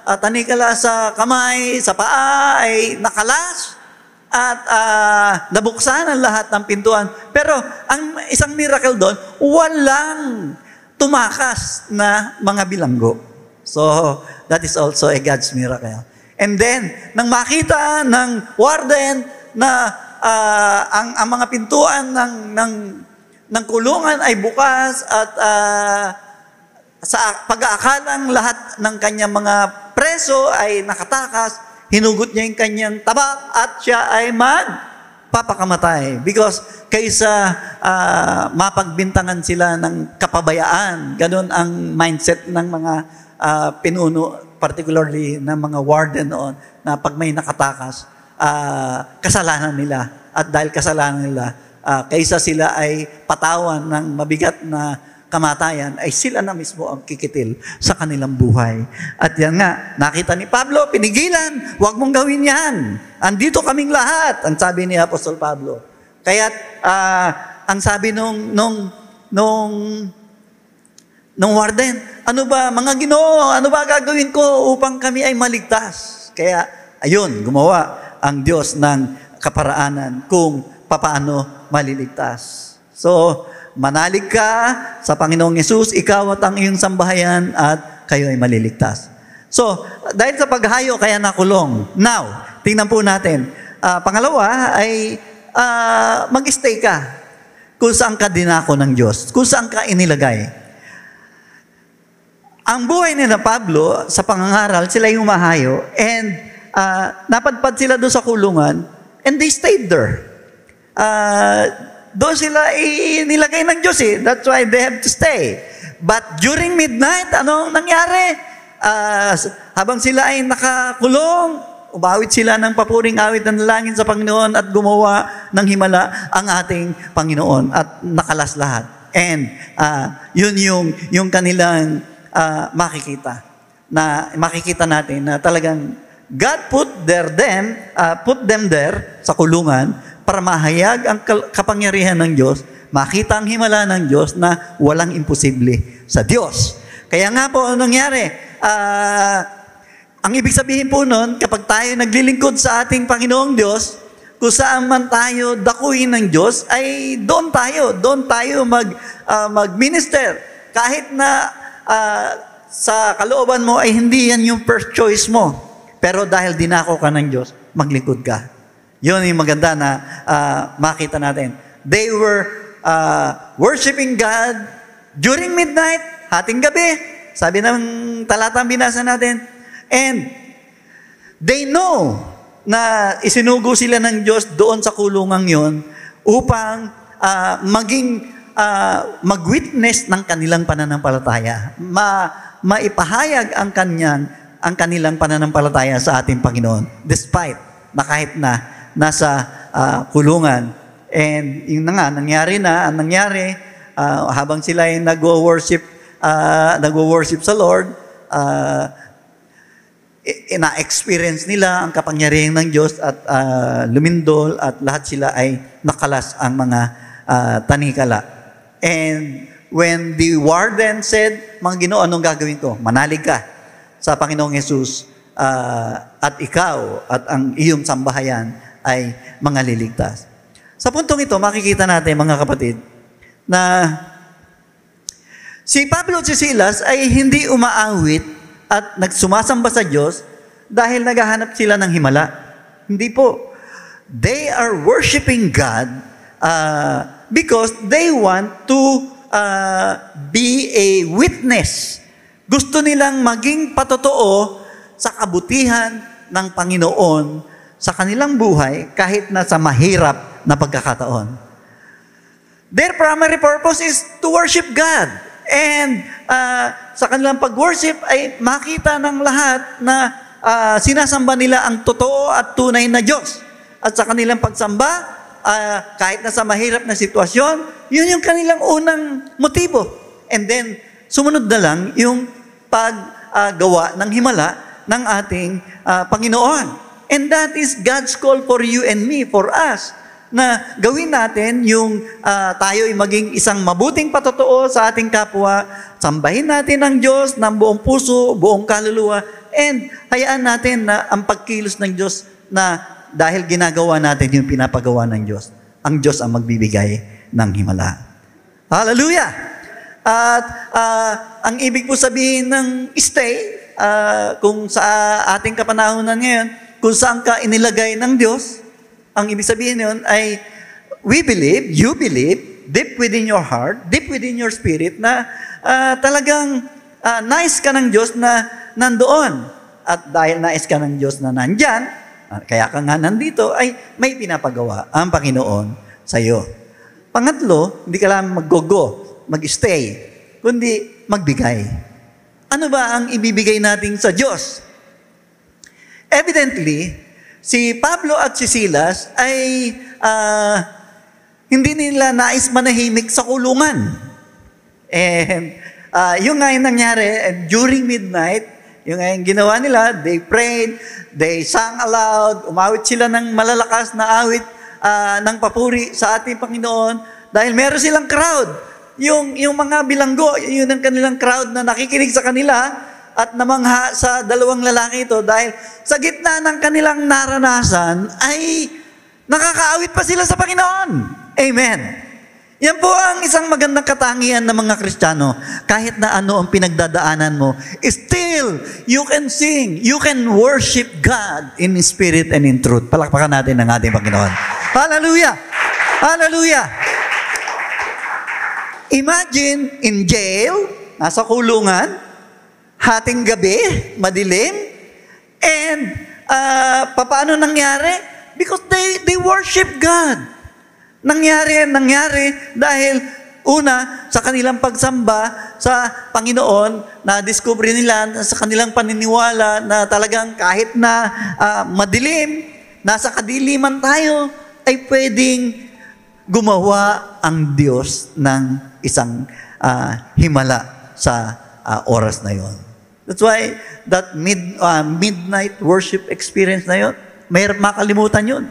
uh, tanikala sa kamay, sa paa ay nakalas at uh, nabuksan ang lahat ng pintuan. Pero ang isang miracle doon, walang tumakas na mga bilanggo. So, that is also a God's miracle. And then, nang makita ng warden na uh, ang, ang mga pintuan ng, ng, ng kulungan ay bukas at uh, sa pag-aakalang lahat ng kanyang mga preso ay nakatakas, hinugot niya yung kanyang tabak at siya ay magpapakamatay. Because kaysa uh, mapagbintangan sila ng kapabayaan, ganun ang mindset ng mga uh, pinuno particularly ng mga warden noon, na pag may nakatakas, uh, kasalanan nila. At dahil kasalanan nila, uh, kaysa sila ay patawan ng mabigat na kamatayan, ay sila na mismo ang kikitil sa kanilang buhay. At yan nga, nakita ni Pablo, pinigilan, huwag mong gawin yan. Andito kaming lahat, ang sabi ni Apostol Pablo. Kaya uh, ang sabi nung, nung, nung ng warden. Ano ba, mga ginoo, ano ba gagawin ko upang kami ay maligtas? Kaya, ayun, gumawa ang Diyos ng kaparaanan kung papaano maliligtas. So, manalig ka sa Panginoong Yesus, ikaw at ang iyong sambahayan at kayo ay maliligtas. So, dahil sa paghayo, kaya nakulong. Now, tingnan po natin. Uh, pangalawa ay uh, mag-stay ka kung saan ka dinako ng Diyos, kung saan ka inilagay. Ang buhay ni na Pablo, sa pangangaral, sila yung mahayo, and uh, napadpad sila doon sa kulungan, and they stayed there. Uh, doon sila inilagay ng Diyos eh. That's why they have to stay. But during midnight, anong nangyari? Uh, habang sila ay nakakulong, umawit sila ng papuring awit ng langin sa Panginoon at gumawa ng himala ang ating Panginoon at nakalas lahat. And uh, yun yung, yung kanilang uh, makikita. Na makikita natin na talagang God put there them, uh, put them there sa kulungan para mahayag ang kapangyarihan ng Diyos, makita ang himala ng Diyos na walang imposible sa Diyos. Kaya nga po, anong nangyari? Uh, ang ibig sabihin po nun, kapag tayo naglilingkod sa ating Panginoong Diyos, kung saan man tayo dakuin ng Diyos, ay doon tayo, doon tayo mag, uh, mag-minister. Kahit na uh, sa kalooban mo ay hindi yan yung first choice mo. Pero dahil dinako ka ng Diyos, maglingkod ka. Yun yung maganda na uh, makita natin. They were uh, worshiping God during midnight, hating gabi. Sabi ng talatang binasa natin. And they know na isinugo sila ng Diyos doon sa kulungang yon upang uh, maging uh, mag-witness ng kanilang pananampalataya. Ma, maipahayag ang kanyang ang kanilang pananampalataya sa ating Panginoon despite na kahit na nasa uh, kulungan and yung na nga nangyari na ang nangyari uh, habang sila ay nagwo-worship uh, nagwo-worship sa Lord uh, ina-experience nila ang kapangyarihan ng Diyos at uh, lumindol at lahat sila ay nakalas ang mga uh, tanikala. And when the warden said, mga ginoo, anong gagawin ko? Manalig ka sa Panginoong Yesus uh, at ikaw at ang iyong sambahayan ay mga liligtas. Sa puntong ito, makikita natin mga kapatid na si Pablo at si Silas ay hindi umaawit at nagsumasamba sa Diyos dahil naghahanap sila ng himala. Hindi po. They are worshiping God uh, because they want to uh, be a witness. Gusto nilang maging patotoo sa kabutihan ng Panginoon sa kanilang buhay kahit na sa mahirap na pagkakataon. Their primary purpose is to worship God. And uh, sa kanilang pag-worship ay makita ng lahat na uh, sinasamba nila ang totoo at tunay na Diyos. At sa kanilang pagsamba, uh, kahit na sa mahirap na sitwasyon, yun yung kanilang unang motibo. And then, sumunod na lang yung pag ah, gawa ng himala ng ating ah, Panginoon. And that is God's call for you and me, for us, na gawin natin yung ah, tayo ay maging isang mabuting patotoo sa ating kapwa, sambahin natin ang Diyos ng buong puso, buong kaluluwa, and hayaan natin na ang pagkilos ng Diyos na dahil ginagawa natin yung pinapagawa ng Diyos, ang Diyos ang magbibigay ng himala. Hallelujah! At ah, ang ibig po sabihin ng stay, ah, kung sa ating kapanahonan ngayon, kung saan ka inilagay ng Diyos, ang ibig sabihin nun ay, we believe, you believe, deep within your heart, deep within your spirit, na ah, talagang ah, nice ka ng Diyos na nandoon. At dahil nais ka ng Diyos na nandyan, kaya ka nga nandito, ay may pinapagawa ang Panginoon sa iyo. Pangatlo, hindi ka lang mag-go-go, mag-stay, kundi magbigay. Ano ba ang ibibigay natin sa Diyos? Evidently, si Pablo at si Silas ay ah, hindi nila nais manahimik sa kulungan. And ah, yung nga yung nangyari, during midnight, yung nga yung ginawa nila, they prayed, they sang aloud, umawit sila ng malalakas na awit ah, ng papuri sa ating Panginoon dahil meron silang crowd. Yung, yung mga bilanggo, yun ang kanilang crowd na nakikinig sa kanila at namangha sa dalawang lalaki ito dahil sa gitna ng kanilang naranasan ay nakakaawit pa sila sa Panginoon. Amen. Yan po ang isang magandang katangian ng mga Kristiyano. Kahit na ano ang pinagdadaanan mo, still, you can sing, you can worship God in spirit and in truth. Palakpakan natin ang ating Panginoon. Hallelujah! Hallelujah! Imagine in jail, nasa kulungan, hating gabi, madilim, and uh, paano nangyari? Because they, they worship God. Nangyari, nangyari dahil una, sa kanilang pagsamba sa Panginoon, na-discover nila sa kanilang paniniwala na talagang kahit na ah, madilim, nasa kadiliman tayo, ay pwedeng gumawa ang Diyos ng isang ah, himala sa ah, oras na yon. That's why that mid, ah, midnight worship experience na yon, mahirap makalimutan yun.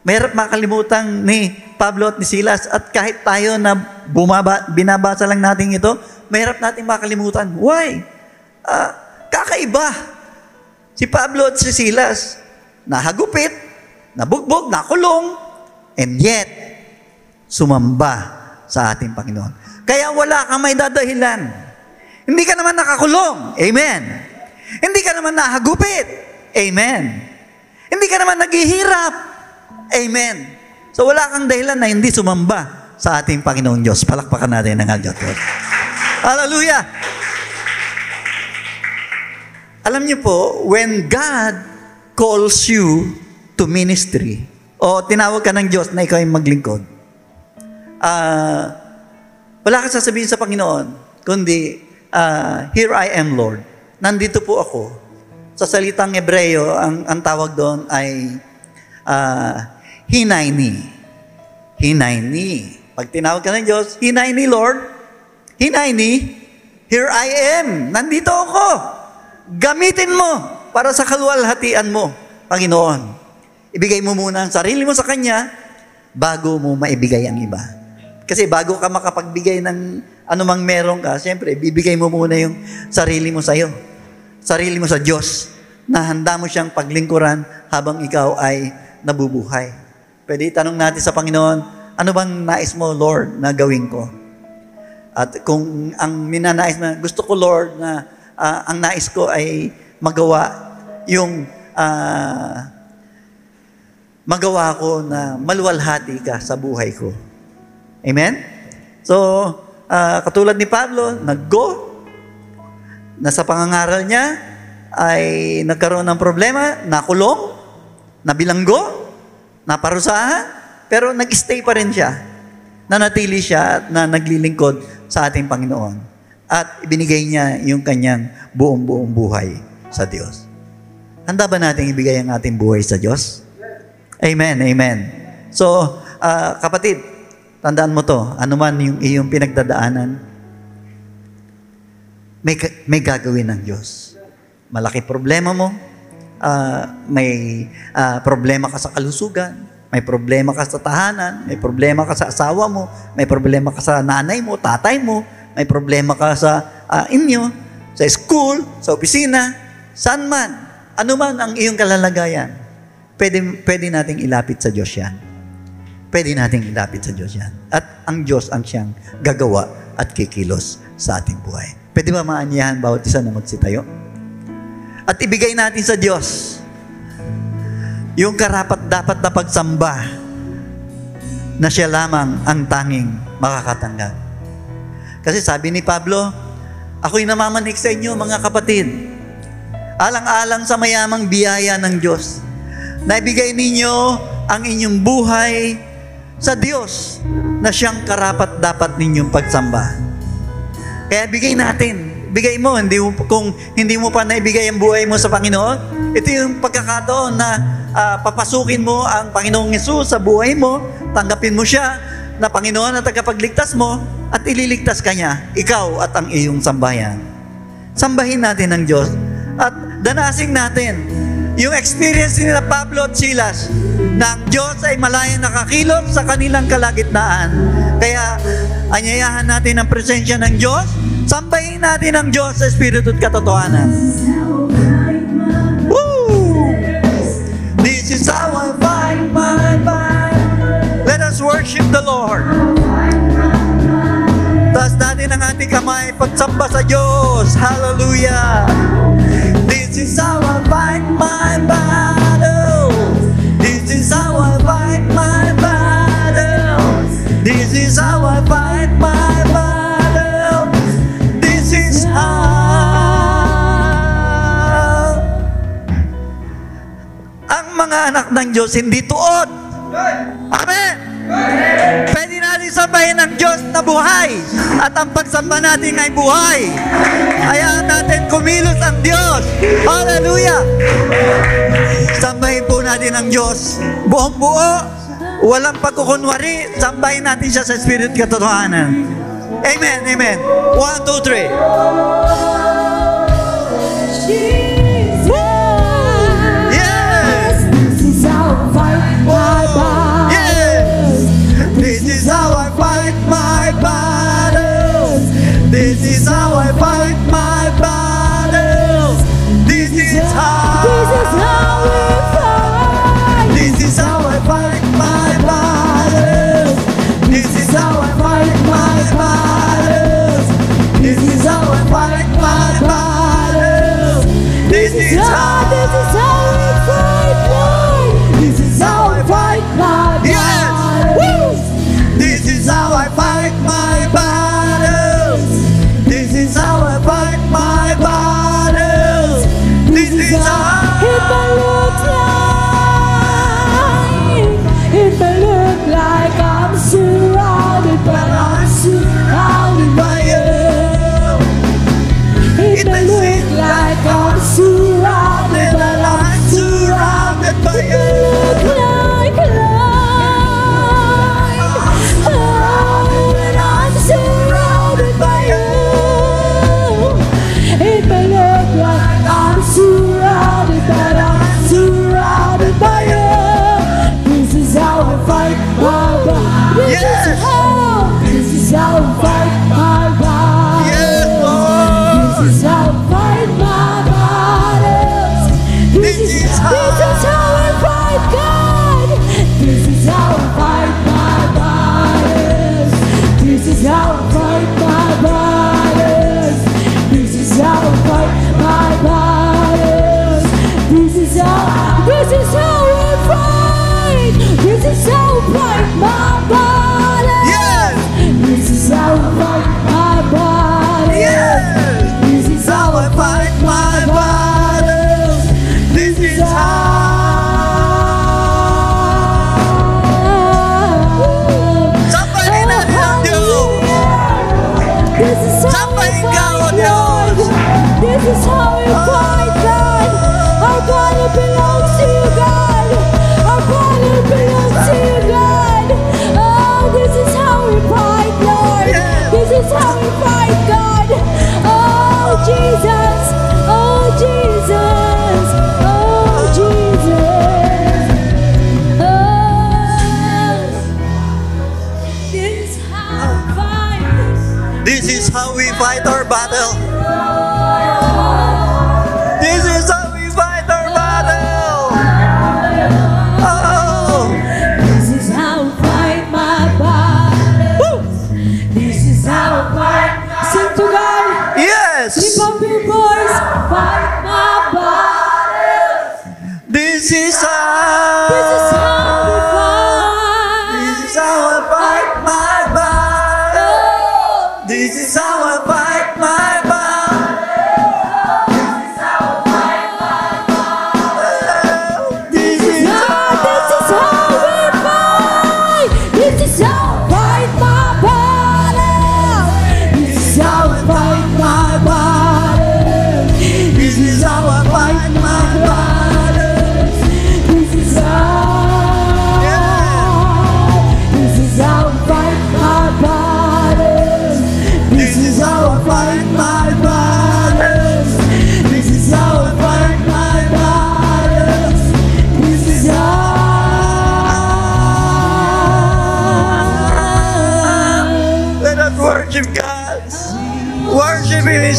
Mahirap makalimutan ni Pablo at ni Silas at kahit tayo na bumaba, binabasa lang natin ito, mahirap nating makalimutan. Why? Ah, kakaiba. Si Pablo at si Silas, nahagupit, nabugbog, nakulong, and yet, sumamba sa ating Panginoon. Kaya wala kang may dadahilan. Hindi ka naman nakakulong. Amen. Hindi ka naman nahagupit. Amen. Hindi ka naman naghihirap. Amen. So wala kang dahilan na hindi sumamba sa ating Panginoong Diyos. Palakpakan natin ang Diyos. Hallelujah! Alam niyo po, when God calls you to ministry, o tinawag ka ng Diyos na ikaw ay maglingkod, ah, wala ka sasabihin sa Panginoon, kundi, ah, here I am, Lord. Nandito po ako. Sa salitang Ebreyo, ang, ang tawag doon ay ah, hinayni. Hinayni. Pag tinawag ka ng Diyos, hinayni, Lord. Hinayni, here I am. Nandito ako. Gamitin mo para sa kaluwalhatian mo, Panginoon. Ibigay mo muna ang sarili mo sa Kanya bago mo maibigay ang iba. Kasi bago ka makapagbigay ng anumang meron ka, siyempre, bibigay mo muna yung sarili mo sa iyo. Sarili mo sa Diyos na handa mo siyang paglingkuran habang ikaw ay nabubuhay. Pwede itanong natin sa Panginoon, ano bang nais mo, Lord, na gawin ko? At kung ang minanais na, gusto ko, Lord, na ah, ang nais ko ay magawa yung ah, magawa ko na maluwalhati ka sa buhay ko. Amen? So, ah, katulad ni Pablo, nag-go, nasa pangangaral niya, ay nagkaroon ng problema, nakulong, nabilanggo, naparusahan, pero nag-stay pa rin siya. Nanatili siya at na naglilingkod sa ating Panginoon. At ibinigay niya yung kanyang buong-buong buhay sa Diyos. Handa ba natin ibigay ang ating buhay sa Diyos? Amen, amen. So, ah, kapatid, tandaan mo to, ano man yung iyong pinagdadaanan, may, may gagawin ng Diyos. Malaki problema mo, ah, may ah, problema ka sa kalusugan, may problema ka sa tahanan, may problema ka sa asawa mo, may problema ka sa nanay mo, tatay mo, may problema ka sa ah, inyo, sa school, sa opisina, saan man, ano man ang iyong kalalagayan, pwede, pwede nating ilapit sa Diyos yan. Pwede nating ilapit sa Diyos yan. At ang Diyos ang siyang gagawa at kikilos sa ating buhay. Pwede ba maanyahan bawat isa na magsitayo? At ibigay natin sa Diyos yung karapat dapat na pagsamba na siya lamang ang tanging makakatanggap. Kasi sabi ni Pablo, ako'y namamanik sa inyo mga kapatid. Alang-alang sa mayamang biyaya ng Diyos. Naibigay ninyo ang inyong buhay sa Diyos na siyang karapat dapat ninyong pagsamba. Kaya bigay natin. Bigay mo, hindi mo, kung hindi mo pa naibigay ang buhay mo sa Panginoon, ito yung pagkakataon na ah, papasukin mo ang Panginoong Yesus sa buhay mo, tanggapin mo siya na Panginoon at tagapagligtas mo, at ililigtas ka niya, ikaw at ang iyong sambayan. Sambahin natin ang Diyos at danasin natin yung experience nila Pablo at Silas na ang Diyos ay malayang nakakilot sa kanilang kalagitnaan. Kaya anyayahan natin ang presensya ng Diyos, sambahin natin ang Diyos sa Espiritu at katotohanan. Woo! This is how I fight my fight. Let us worship the Lord. Taas natin ang ating kamay, pagsamba sa Diyos. Hallelujah! This is how I fight my battles. This is how I fight my battles. This is how I fight my anak ng Diyos hindi tuod. Amen! Pwede natin sabahin ng Diyos na buhay at ang pagsamba natin ay buhay. Hayaan natin kumilos ang Diyos. Hallelujah! Sambahin po natin ang Diyos. Buong buo, walang pagkukunwari, sambahin natin siya sa Spirit katotohanan. Amen, amen. One, two, three. Yes!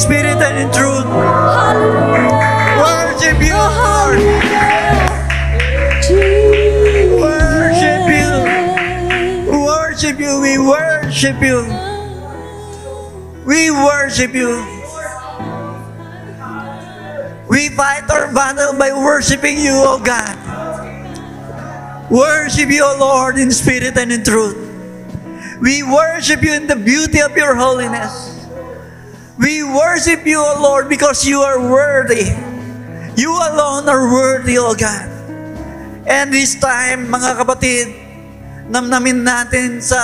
Spirit and in truth. Worship you, oh, Lord. Worship you. Worship you. We worship you. We worship you. We fight our battle by worshiping you, O God. Worship you, O Lord, in spirit and in truth. We worship you in the beauty of your holiness. We worship you, O Lord, because you are worthy. You alone are worthy, O God. And this time, mga kapatid, namnamin natin sa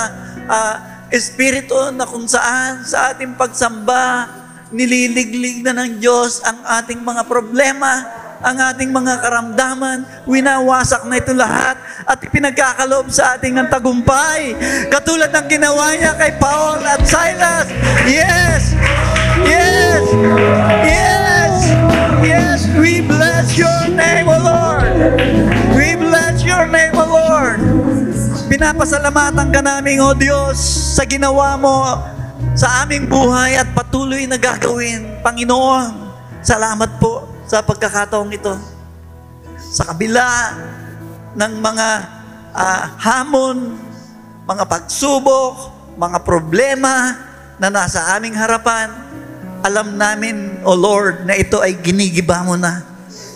ah, Espiritu na kung saan sa ating pagsamba, nililiglig na ng Diyos ang ating mga problema, ang ating mga karamdaman, winawasak na ito lahat at ipinagkakaloob sa ating ng tagumpay. Katulad ng ginawa niya kay Paul at Silas. Yes! Yes! Yes! We bless your name, O Lord! We bless your name, O Lord! Pinapasalamatan ka namin, O Diyos, sa ginawa mo sa aming buhay at patuloy na gagawin. Panginoon, salamat po sa pagkakataong ito. Sa kabila ng mga ah, hamon, mga pagsubok, mga problema na nasa aming harapan, alam namin, O Lord, na ito ay ginigiba mo na.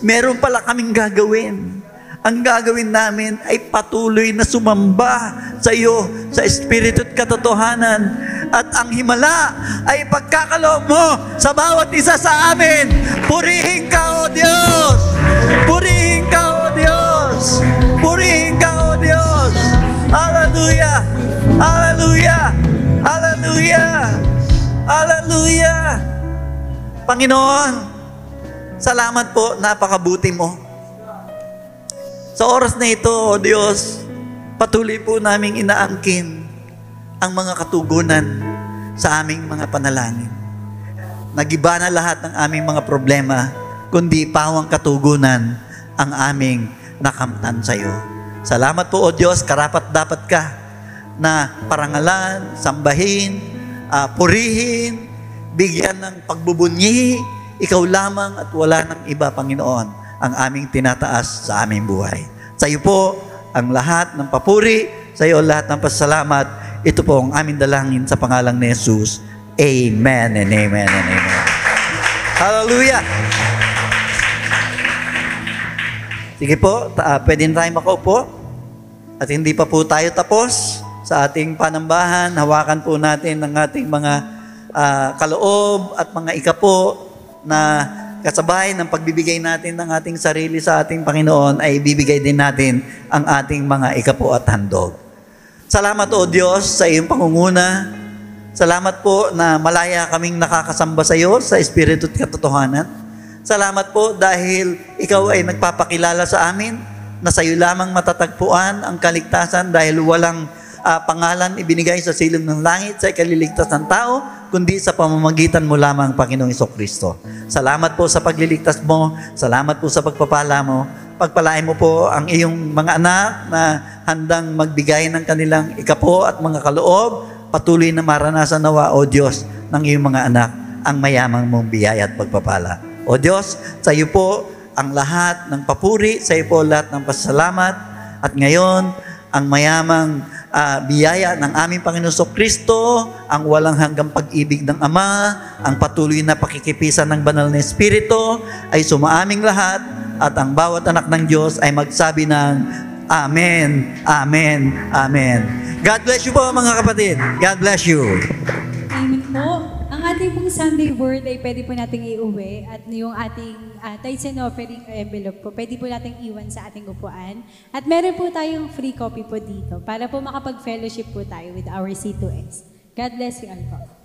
Meron pala kaming gagawin. Ang gagawin namin ay patuloy na sumamba sa iyo, sa Espiritu at katotohanan. At ang himala ay pagkakaloob mo sa bawat isa sa amin. Purihin ka, O Diyos! Purihin ka, O Diyos! Purihin ka, O Diyos! Hallelujah! Hallelujah! Hallelujah! Hallelujah! Panginoon, salamat po, napakabuti mo. Sa oras na ito, O Diyos, patuloy po naming inaangkin ang mga katugunan sa aming mga panalangin. Nagiba na lahat ng aming mga problema, kundi pawang katugunan ang aming nakamtan sa iyo. Salamat po, O Diyos, karapat dapat ka na parangalan, sambahin, ah, purihin, bigyan ng pagbubunyi, ikaw lamang at wala ng iba, Panginoon, ang aming tinataas sa aming buhay. Sa iyo po ang lahat ng papuri, sa iyo lahat ng pasalamat. Ito po ang aming dalangin sa pangalang ni Jesus. Amen and amen and amen. Hallelujah! Sige po, ta- ah, pwede na tayo makaupo. At hindi pa po tayo tapos sa ating panambahan. Hawakan po natin ang ating mga ah, kaloob at mga ikapo na kasabay ng pagbibigay natin ng ating sarili sa ating Panginoon ay bibigay din natin ang ating mga ikapo at handog. Salamat o Diyos sa iyong pangunguna. Salamat po na malaya kaming nakakasamba sa iyo sa Espiritu at katotohanan. Salamat po dahil ikaw ay nagpapakilala sa amin na sa iyo lamang matatagpuan ang kaligtasan dahil walang ah, pangalan ibinigay sa silong ng langit sa ikaliligtas ng tao, kundi sa pamamagitan mo lamang, Panginoong Iso Kristo. Salamat po sa pagliligtas mo. Salamat po sa pagpapala mo. Pagpalain mo po ang iyong mga anak na handang magbigay ng kanilang ikapo at mga kaloob patuloy na maranasan nawa, O Diyos, ng iyong mga anak, ang mayamang mong biyaya at pagpapala. O Diyos, sa iyo po ang lahat ng papuri, sa iyo po lahat ng pasalamat, at ngayon, ang mayamang ah, biyaya ng aming Panginoon So Kristo, ang walang hanggang pag-ibig ng Ama, ang patuloy na pakikipisan ng banal na Espiritu, ay sumaaming lahat, at ang bawat anak ng Diyos ay magsabi ng Amen, Amen, Amen. God bless you po mga kapatid. God bless you. Ang ating pong Sunday word ay pwede po nating iuwi at yung ating uh, tithes and offering envelope po, pwede po nating iwan sa ating upuan. At meron po tayong free copy po dito para po makapag-fellowship po tayo with our C2S. God bless you all po.